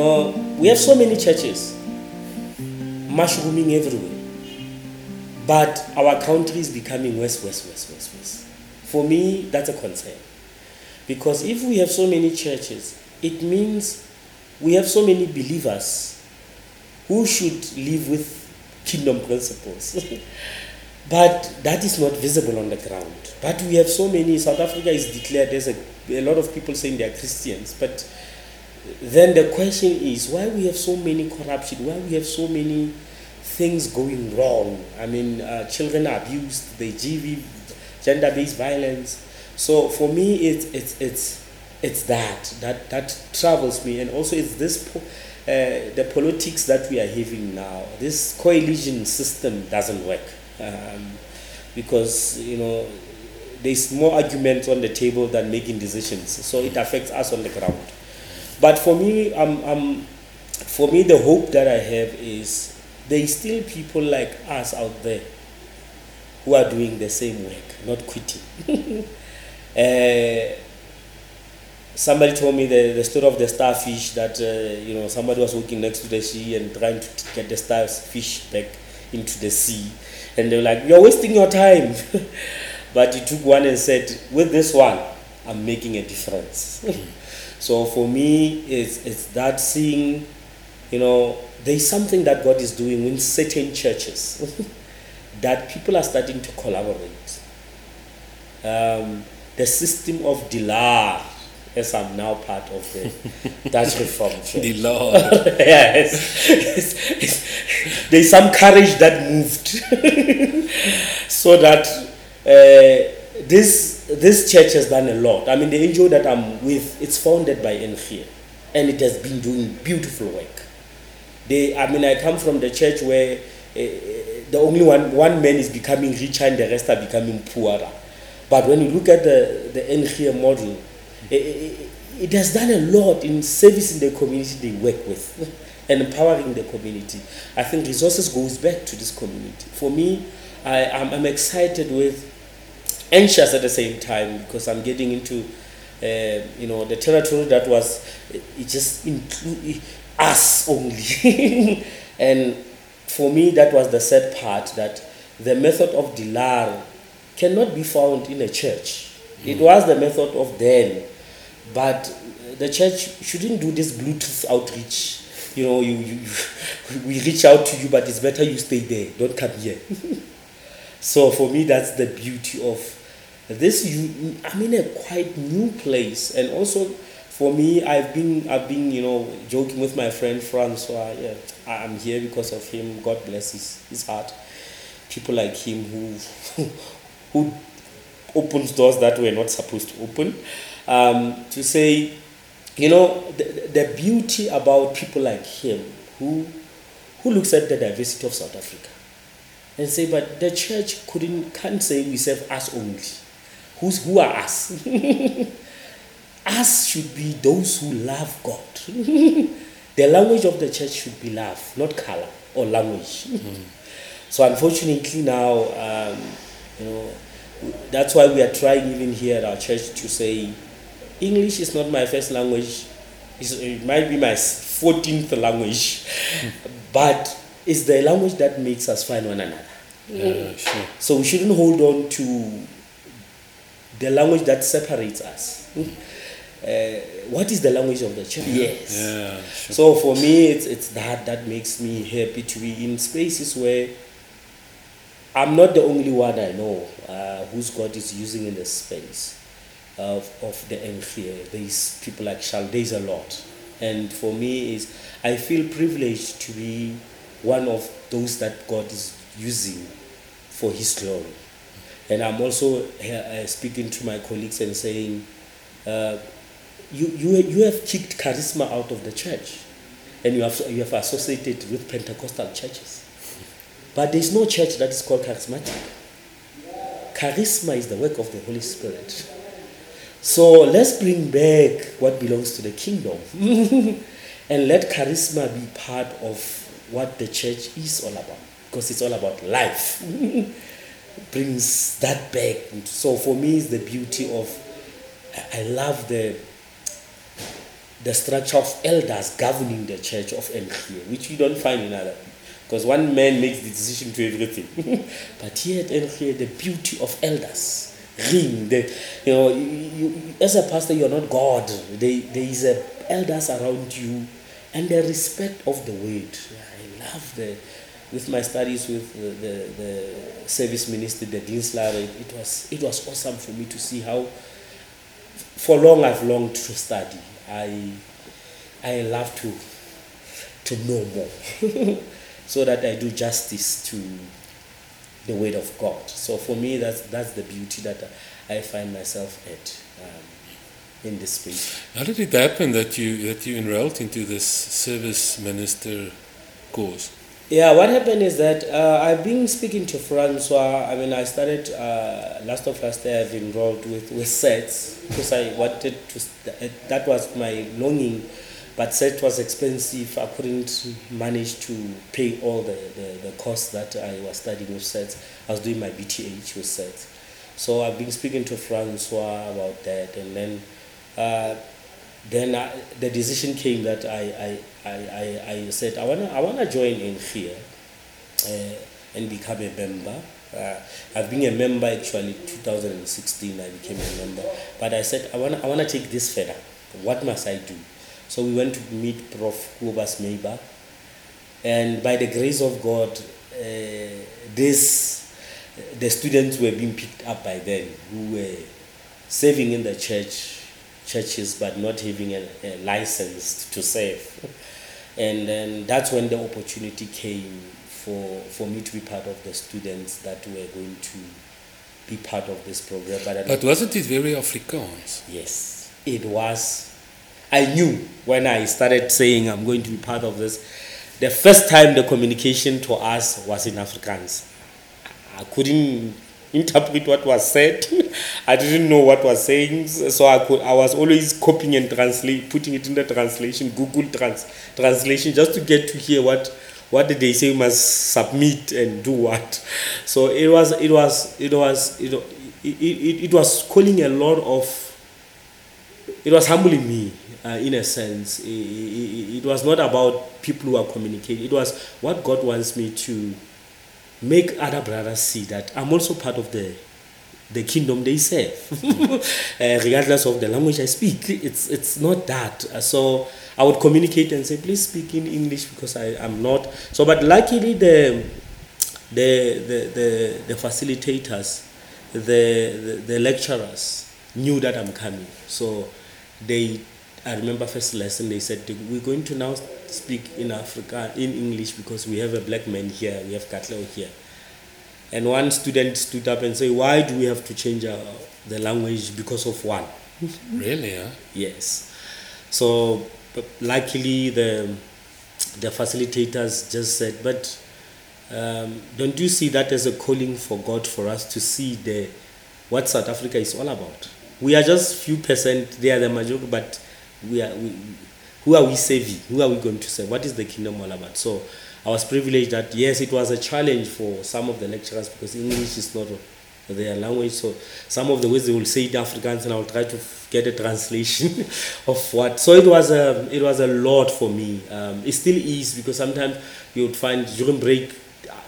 know, we have so many churches, mushrooming everywhere. But our country is becoming worse, worse, worse, worse, worse. For me, that's a concern. Because if we have so many churches, it means we have so many believers who should live with kingdom principles. but that is not visible on the ground. But we have so many, South Africa is declared, there's a, a lot of people saying they are Christians, but then the question is why we have so many corruption, why we have so many things going wrong. I mean, uh, children are abused, the GV, gender-based violence. So for me, it's it's it's it's that that that troubles me, and also it's this po- uh, the politics that we are having now. This coalition system doesn't work um, because you know there's more arguments on the table than making decisions. So it affects us on the ground. But for me, um, um, for me, the hope that I have is there is still people like us out there who are doing the same work, not quitting. uh, somebody told me the, the story of the starfish that uh, you know somebody was walking next to the sea and trying to get the starfish back into the sea, and they were like, "You're wasting your time." but he took one and said, "With this one, I'm making a difference." so for me, it's it's that seeing, you know, there's something that God is doing in certain churches that people are starting to collaborate. Um, the system of Dilar, as I'm now part of the Dutch Reform Church. The Lord. yes. It's- it's- there's some courage that moved so that uh, this this church has done a lot. I mean, the NGO that I'm with, it's founded by NGO, and it has been doing beautiful work. They, I mean, I come from the church where uh, the only one one man is becoming richer and the rest are becoming poorer. But when you look at the the NGO model, it, it, it has done a lot in servicing the community they work with and empowering the community. I think resources goes back to this community. For me, I, am I'm excited with, anxious at the same time because I'm getting into, uh, you know, the territory that was, it just include us only. and for me, that was the sad part that the method of Dilar cannot be found in a church. It was the method of then, but the church shouldn't do this Bluetooth outreach. You know, you, you we reach out to you, but it's better you stay there. Don't come here. so for me, that's the beauty of this. You, I'm in a quite new place, and also for me, I've been I've been you know joking with my friend Francois. Yeah, I'm here because of him. God bless his his heart. People like him who who opens doors that were not supposed to open. Um, to say, you know, the, the beauty about people like him who who looks at the diversity of South Africa and say, but the church couldn't can't say we serve us only. Who's who are us? us should be those who love God. the language of the church should be love, not color or language. So unfortunately now, um, you know, that's why we are trying even here at our church to say, English is not my first language. It's, it might be my fourteenth language, but it's the language that makes us find one another. Yeah, sure. So we shouldn't hold on to the language that separates us. Uh, what is the language of the church? Yes. Yeah, sure. So for me, it's, it's that that makes me happy to be in spaces where I'm not the only one I know uh, whose God is using in the space of, of the NGO. There's people like Charles, there's a lot. And for me, is I feel privileged to be one of those that God is using for His glory. And I'm also uh, speaking to my colleagues and saying, uh, you, you, you have kicked charisma out of the church and you have, you have associated with Pentecostal churches. But there's no church that is called charismatic. Charisma is the work of the Holy Spirit. So let's bring back what belongs to the kingdom and let charisma be part of what the church is all about because it's all about life. Brings that back. So for me, it's the beauty of, I- love the the structure of elders governing the church of NG, which you don't find in other because one man makes the decision to everything. but here at NG, the beauty of elders ring. The, you know, you, you, as a pastor, you're not God. There, there is a elders around you, and the respect of the word. I love the with my studies with the, the, the service minister, the diensleraar, it, it was it was awesome for me to see how for long I've longed to study. I I love to to know more so that I do justice to the word of God. So for me that's that's the beauty that I find myself at um, in this space. How did it happen that you that you enrolled into this service minister course? Yeah, what happened is that uh, I've been speaking to Francois. I mean, I started uh, last of last year. I've enrolled with with SATS because I wanted to. St- that was my longing, but SET was expensive. I couldn't manage to pay all the, the, the costs that I was studying with SATS. I was doing my BTH with SATS. So I've been speaking to Francois about that, and then. Uh, then I, the decision came that I, I, I, I, I said I wanna I wanna join in here uh, and become a member. Uh, I've been a member actually 2016 I became a member. But I said I wanna I wanna take this further. What must I do? So we went to meet Prof. Kobus Meiba. And by the grace of God uh, this the students were being picked up by then who were serving in the church churches but not having a, a license to serve. And then that's when the opportunity came for, for me to be part of the students that were going to be part of this program. But, But wasn't it very Afrikaans? yes, it was. I knew when I started saying I'm going to be part of this. The first time the communication to us was in Afrikaans. I couldn't interpret what was said. I didn't know what was saying, so I could. I was always copying and translate, putting it in the translation, Google trans translation, just to get to hear what what did they say must submit and do what. So it was it was it was it it, it, it was calling a lot of. It was humbling me. Uh, in a sense, it, it, it was not about people who are communicating. It was what God wants me to make other brothers see that I'm also part of the the kingdom they serve, uh, regardless of the language I speak. It's it's not that. Uh, so I would communicate and say, please speak in English because I am not. So, but luckily the the the the, the facilitators, the, the the lecturers knew that I'm coming. So they I remember first lesson they said we're going to now speak in Africa in English because we have a black man here, we have Katleho here. And one student stood up and said, Why do we have to change our, the language because of one? Really, huh? Yes. So but luckily the the facilitators just said, but um, don't you see that as a calling for God for us to see the what South Africa is all about? We are just few percent, they are the majority, but we are we, who are we saving? Who are we going to serve? What is the kingdom all about? So I was privileged that yes, it was a challenge for some of the lecturers because English is not their language. So some of the words they will say it Afrikaans, and I will try to get a translation of what. So it was a it was a lot for me. Um, it still is because sometimes you would find during break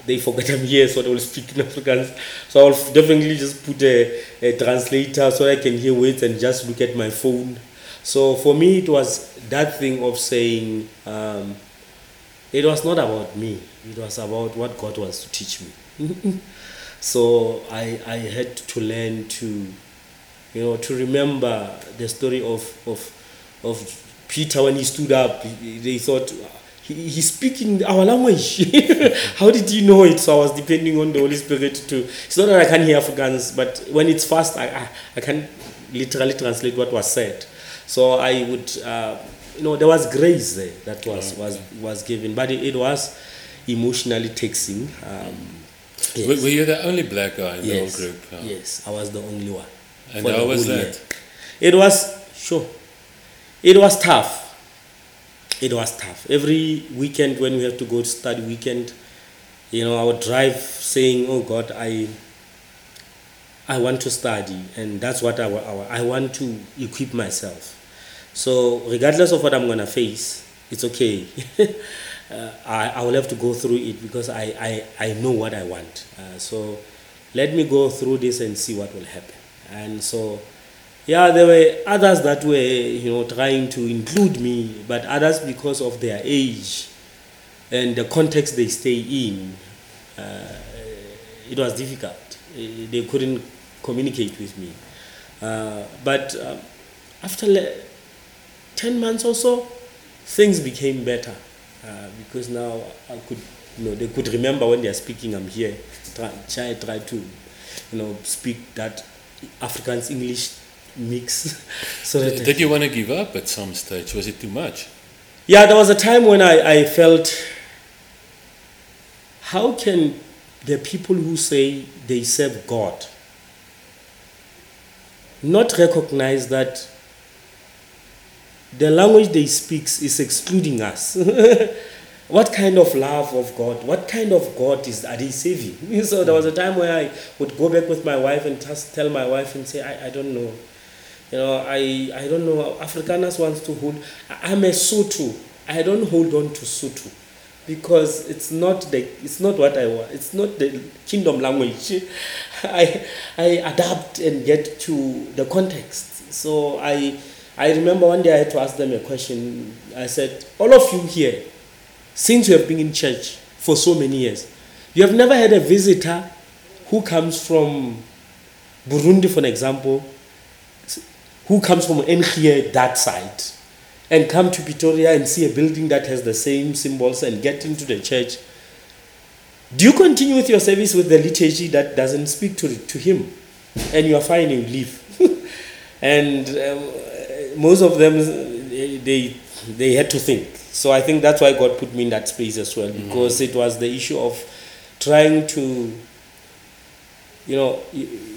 they forget I'm here, so they will speak in Afrikaans. So I'll definitely just put a, a translator so I can hear words and just look at my phone. So for me, it was that thing of saying, um, it was not about me. It was about what God wants to teach me. so I, I had to learn to, you know, to remember the story of, of, of Peter when he stood up. They thought, he, he's speaking our language. How did you know it? So I was depending on the Holy Spirit to. It's not that I can't hear Afrikaans, but when it's fast, I, I, I can literally translate what was said. So I would, uh, you know, there was grace there that was was was given, but it, it was emotionally taxing. Um, yes. Were, you the only black guy in yes. the whole group? huh? Yes, I was the only one. And how was that? year. It was sure. It was tough. It was tough. Every weekend when we have to go to study weekend, you know, I would drive saying, "Oh God, I, I want to study, and that's what I, I, want to equip myself." So regardless of what I'm gonna face, it's okay. uh, I, I will have to go through it because I, I, I know what I want. Uh, so let me go through this and see what will happen. And so, yeah, there were others that were, you know, trying to include me, but others because of their age and the context they stay in, uh, it was difficult. Uh, They couldn't communicate with me. Uh, but um, after le- 10 months or so, things became better uh, because now I could, you know, they could remember when they are speaking, I'm here, try, try, try to, you know, speak that Afrikaans English mix. so that Did you want to give up at some stage? Was it too much? yeah, there was a time when I, I felt how can the people who say they serve God not recognize that the language they speak is excluding us? what kind of love of God? What kind of God is are they saving? So there was a time where I would go back with my wife and tell my wife and say, I, I don't know. You know, I, I don't know. Afrikaners wants to hold. I- I'm a Sotho. I don't hold on to Sotho because it's not the it's not what I want. It's not the kingdom language. I I adapt and get to the context. So I I remember one day I had to ask them a question. I said, all of you here, since you have been in church for so many years, you have never had a visitor who comes from Burundi, for example, who comes from Enkhie, that side, and come to Pretoria and see a building that has the same symbols and get into the church. Do you continue with your service with the liturgy that doesn't speak to, to him? And you are fine, you leave. and um, most of them, they, they had to think. So I think that's why God put me in that space as well, because it was the issue of trying to you know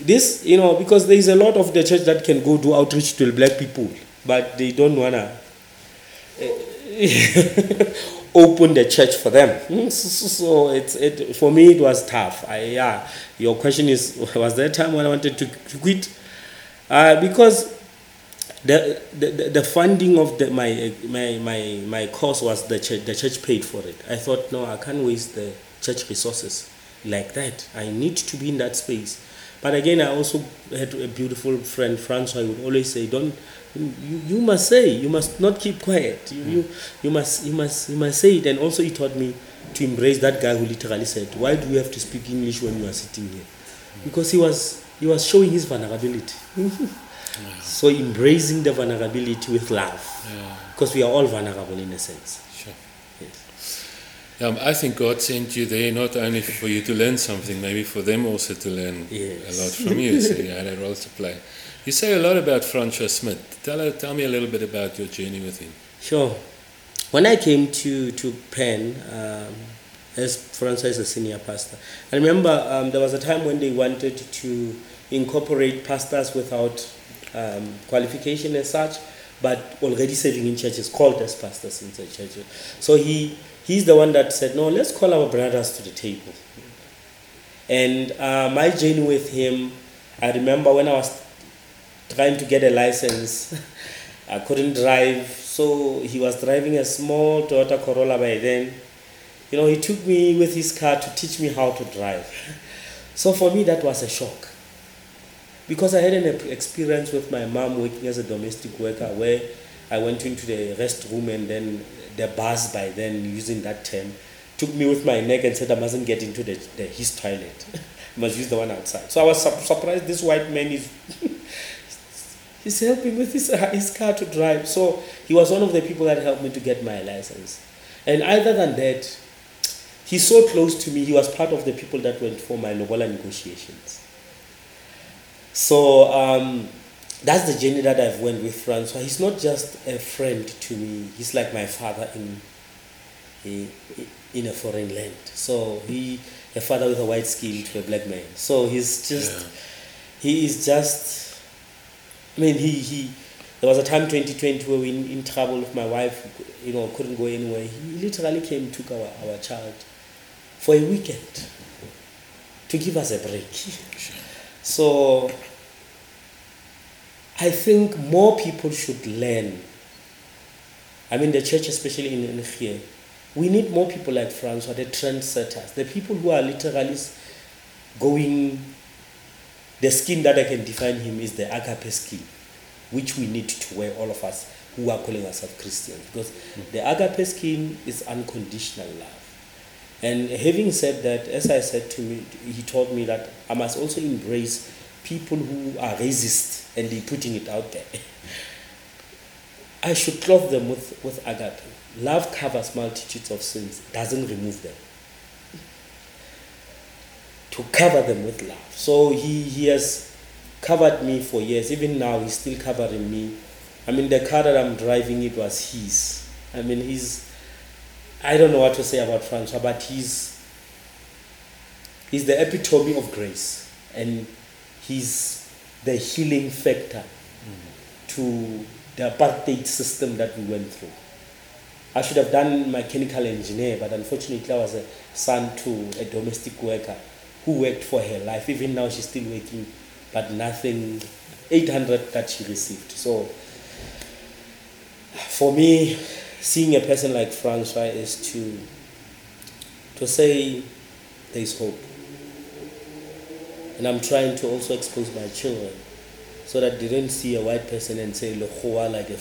this you know because there is a lot of the church that can go do outreach to black people but they don't wanna open the church for them Mm, so, it's it for me it was tough I, yeah your question is was there a time when i wanted to, quit uh, because the, the, the- the funding of the, my, my, my, my course was the church, the church paid for it. I thought, no, I can't waste the church resources like that. I need to be in that space. But again, I also had a beautiful friend, Francois, who would always say, don't, you, you must say, you must not keep quiet. You, you, you, must, you, must, you must say it. And also he taught me to embrace that guy who literally said, why do you have to speak English when you are sitting here? Because he was, he was showing his vulnerability. So embracing the vulnerability with love, Yeah, because we are all vulnerable in a sense. sure. Yes. Um, I think God sent you there not only for you to learn something, maybe for them also to learn Yes. a lot from you. So you had a role to play. You say a lot about Francois Smith. Tell, tell me a little bit about your journey with him. Sure. When I came to to PEN, um, as Francois is a senior pastor, I remember um, there was a time when they wanted to incorporate pastors without um, qualification as such, but already serving in churches, called as pastors in the churches. So he he's the one that said, no, let's call our brothers to the table. And uh, my journey with him, I remember when I was trying to get a license, I couldn't drive, so he was driving a small Toyota Corolla by then. You know, he took me with his car to teach me how to drive. So for me, that was a shock. Because I had an experience with my mom working as a domestic worker where I went into the restroom and then the bus by then, using that term, took me with my neck and said I mustn't get into the, the his toilet. I must use the one outside. So I was sup- surprised this white man is he's helping with his, his car to drive. So he was one of the people that helped me to get my license. And other than that, he's so close to me. He was part of the people that went for my Lobola negotiations. So um, that's the journey that I've went with Francois. He's not just a friend to me. He's like my father in in, in a foreign land. So he a father with a white skin to a black man. So he's just he is just I mean he he there was a time 2020 where we in, in trouble with my wife, you know, couldn't go anywhere. He literally came took our, our child for a weekend to give us a break. So I think more people should learn I mean, the church, especially in, in here, we need more people like Francois, the trendsetters, the people who are literally going. The skin that I can define him is the agape skin, which we need to wear, all of us who are calling ourselves Christians. Because mm-hmm. the agape skin is unconditional love. And having said that, as I said to me, he told me that I must also embrace people who are racist and they're putting it out there. I should clothe them with, with agape. Love covers multitudes of sins, doesn't remove them. To cover them with love. So he, he has covered me for years. Even now, he's still covering me. I mean, the car that I'm driving, it was his. I mean, he's, I don't know what to say about Francois, but he's, he's the epitome of grace. And he's the healing factor to the apartheid system that we went through. I should have done mechanical engineer, but unfortunately, I was a son to a domestic worker who worked for her life. Even now, she's still working, but nothing. 800 that she received. So, for me, seeing a person like Francois is to to say there is hope. And I'm trying to also expose my children so that they don't see a white person and say Lekhoa like a,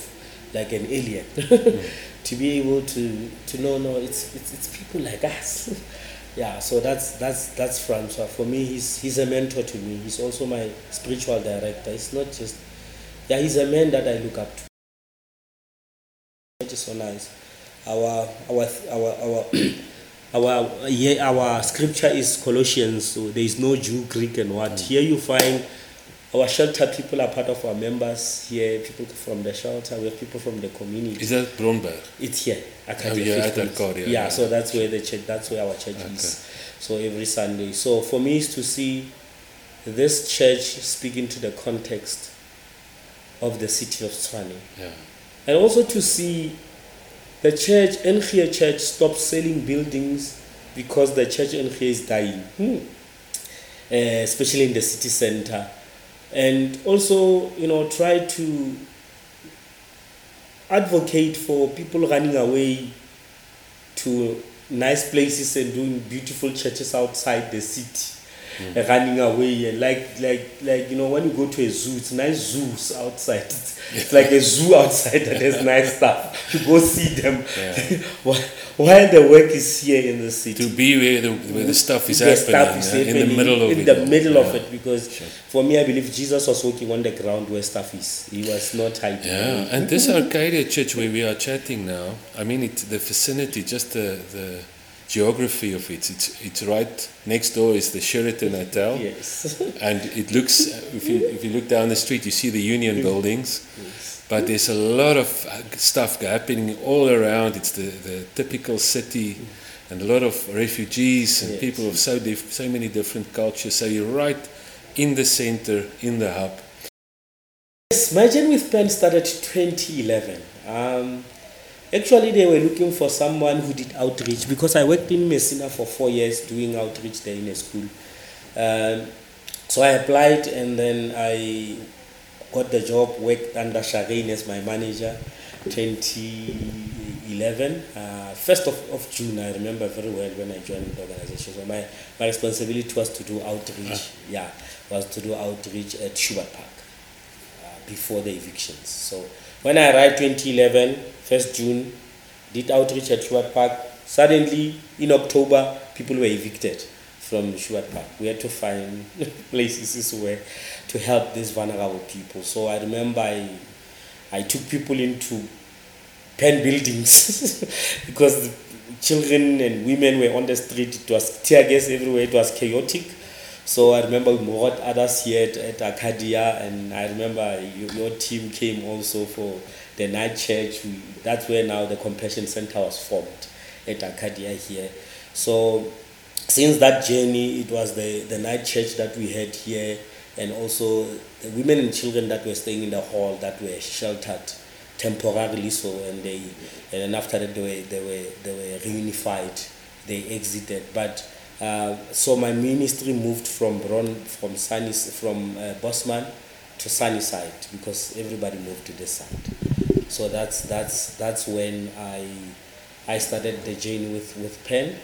like an alien. Mm. to be able to to know no it's it's, it's people like us. yeah, so that's that's that's Francois. For me he's he's a mentor to me. He's also my spiritual director. It's not just yeah, he's a man that I look up to. It is so nice. Our our our our our yeah, our scripture is Colossians, so there is no Jew, Greek, and what. Mm. Here you find our shelter people are part of our members here. People from the shelter, we have people from the community. Is that Bronberg? It's here. Oh, yeah, 15. Arcadia, yeah, yeah. so that's where the church. That's where our church is. So every Sunday. So for me is to see this church speaking to the context of the city of Tshwane. Yeah. And also to see the church, NG Church, stop selling buildings because the church NG is dying, Hmm. Uh, especially in the city center. And also, you know, try to advocate for people running away to nice places and doing beautiful churches outside the city. Uh, Running away and like like like you know when you go to a zoo, it's nice zoos outside. It's, it's like a zoo outside that has nice stuff. You go see them. while, while the work is here in the city. To be where the, where the stuff is The happening, stuff is uh, in the middle of in it. the middle of it because Sure. for me I believe Jesus was walking on the ground where stuff is. He was not hiding. Yeah, and this Arcadia church where we are chatting now, I mean, it, the vicinity, just the, the geography of it, it's, it's right next door is the Sheraton Hotel. Yes. And it looks, if you, if you look down the street, you see the Union buildings. But there's a lot of uh, stuff happening all around. It's the, the typical city and a lot of refugees and Yes. people of so, dif- so many different cultures. So you're right in the center, in the hub. Yes, my journey with PEN started 2011. Um, actually, they were looking for someone who did outreach because I worked in Messina for four years doing outreach there in a school. Um, so I applied and then I got the job, worked under Shireen as my manager 2011. Uh, first of, of June, I remember very well when I joined the organization. So my, my responsibility was to do outreach. Yeah, was to do outreach at Schubert Park before the evictions. So when I arrived 2011, 1st June, did outreach at Schubert Park. Suddenly, in October, people were evicted from Schubert Park. We had to find places where to help these vulnerable people. So I remember I, I took people into PEN buildings because the children and women were on the street. It was tear gas everywhere. It was chaotic. So I remember we brought others here at, Arcadia, and I remember your, team came also for the night church. That's where now the Compassion Center was formed at Arcadia here. So since that journey, it was the, the night church that we had here, and also the women and children that were staying in the hall that were sheltered temporarily. So and they and then after that they were they were they were reunified. They exited, but. Uh, so my ministry moved from Bron, from Sunny, from uh, Bosman to Sunnyside because everybody moved to this side. So that's that's that's when I I started the journey with with PEN.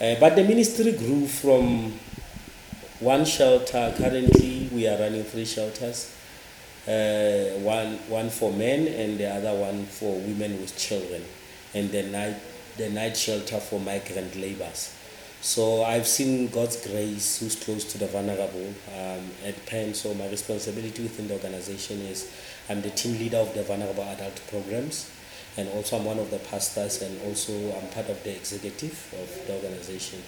Uh, but the ministry grew from one shelter. Currently, we are running three shelters. Uh, one one for men and the other one for women with children, and the night the night shelter for migrant laborers. So I've seen God's grace, who's close to the vulnerable um, at PEN. So my responsibility within the organization is I'm the team leader of the vulnerable adult programs, and also I'm one of the pastors, and also I'm part of the executive of the organization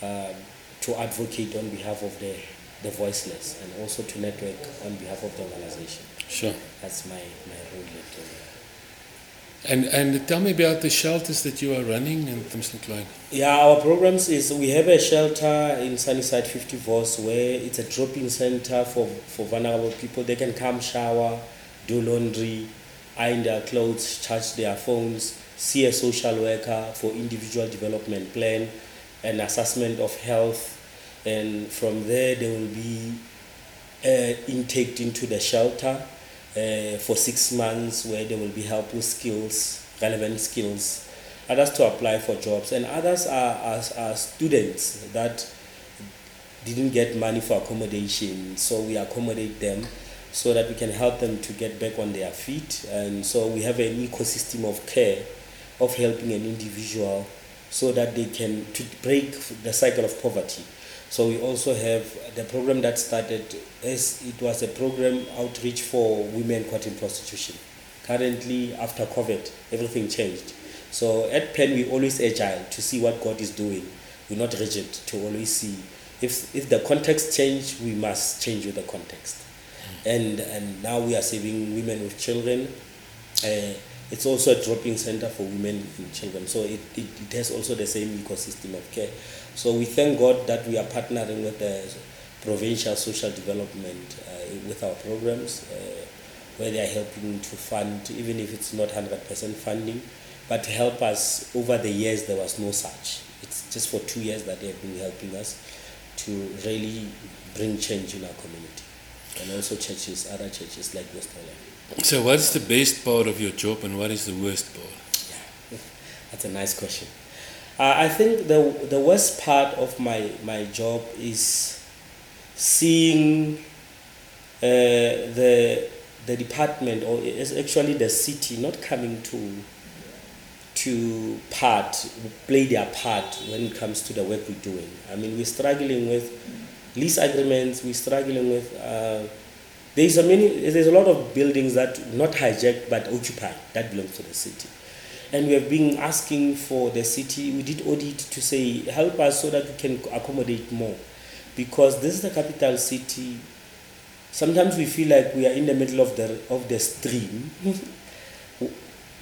um, to advocate on behalf of the the voiceless, and also to network on behalf of the organization. Sure. That's my my role. And and tell me about the shelters that you are running in. Klein. Yeah, our programs is we have a shelter in Sunnyside 50 Voice where it's a drop-in center for, for vulnerable people. They can come shower, do laundry, iron their clothes, charge their phones, see a social worker for individual development plan, an assessment of health, and from there they will be uh, intaked into the shelter uh, for six months where they will be helped with skills, relevant skills, others to apply for jobs, and others are, are, are students that didn't get money for accommodation, so we accommodate them so that we can help them to get back on their feet. And so we have an ecosystem of care of helping an individual so that they can to break the cycle of poverty. So we also have the program that started as it was a program outreach for women caught in prostitution. Currently, after COVID, everything changed. So at Penn, we're always agile to see what God is doing. We're not rigid to always see if if the context change, we must change with the context. And and now we are saving women with children. Uh, it's also a dropping center for women and children. So it, it, it has also the same ecosystem of care. So we thank God that we are partnering with the provincial social development uh, with our programs, uh, where they are helping to fund, even if it's not 100% funding, but to help us. Over the years, there was no such. It's just for two years that they have been helping us to really bring change in our community. And also churches, other churches like West Island. So what is the best part of your job and what is the worst part? That's a nice question. Uh, I think the the worst part of my my job is seeing uh, the the department or it's actually the city not coming to to part play their part when it comes to the work we're doing. I mean, we're struggling with lease agreements. We're struggling with. Uh, there's a many. There's a lot of buildings that not hijacked but occupied that belongs to the city and we have been asking for the city. We did audit to say help us so that we can accommodate more, because this is the capital city. Sometimes we feel like we are in the middle of the of the stream.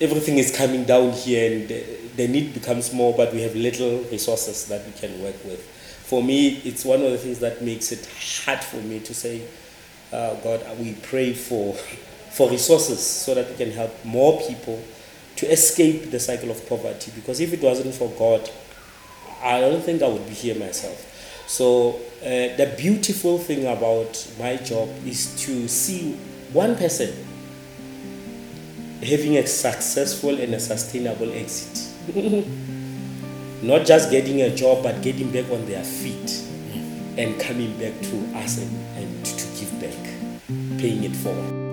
Everything is coming down here, and the, the need becomes more, but we have little resources that we can work with. For me, it's one of the things that makes it hard for me to say, uh, God, we pray for for resources so that we can help more people to escape the cycle of poverty. Because if it wasn't for God, I don't think I would be here myself. So uh, the beautiful thing about my job is to see one person having a successful and a sustainable exit. Not just getting a job, but getting back on their feet and coming back to us and, and to paying it forward.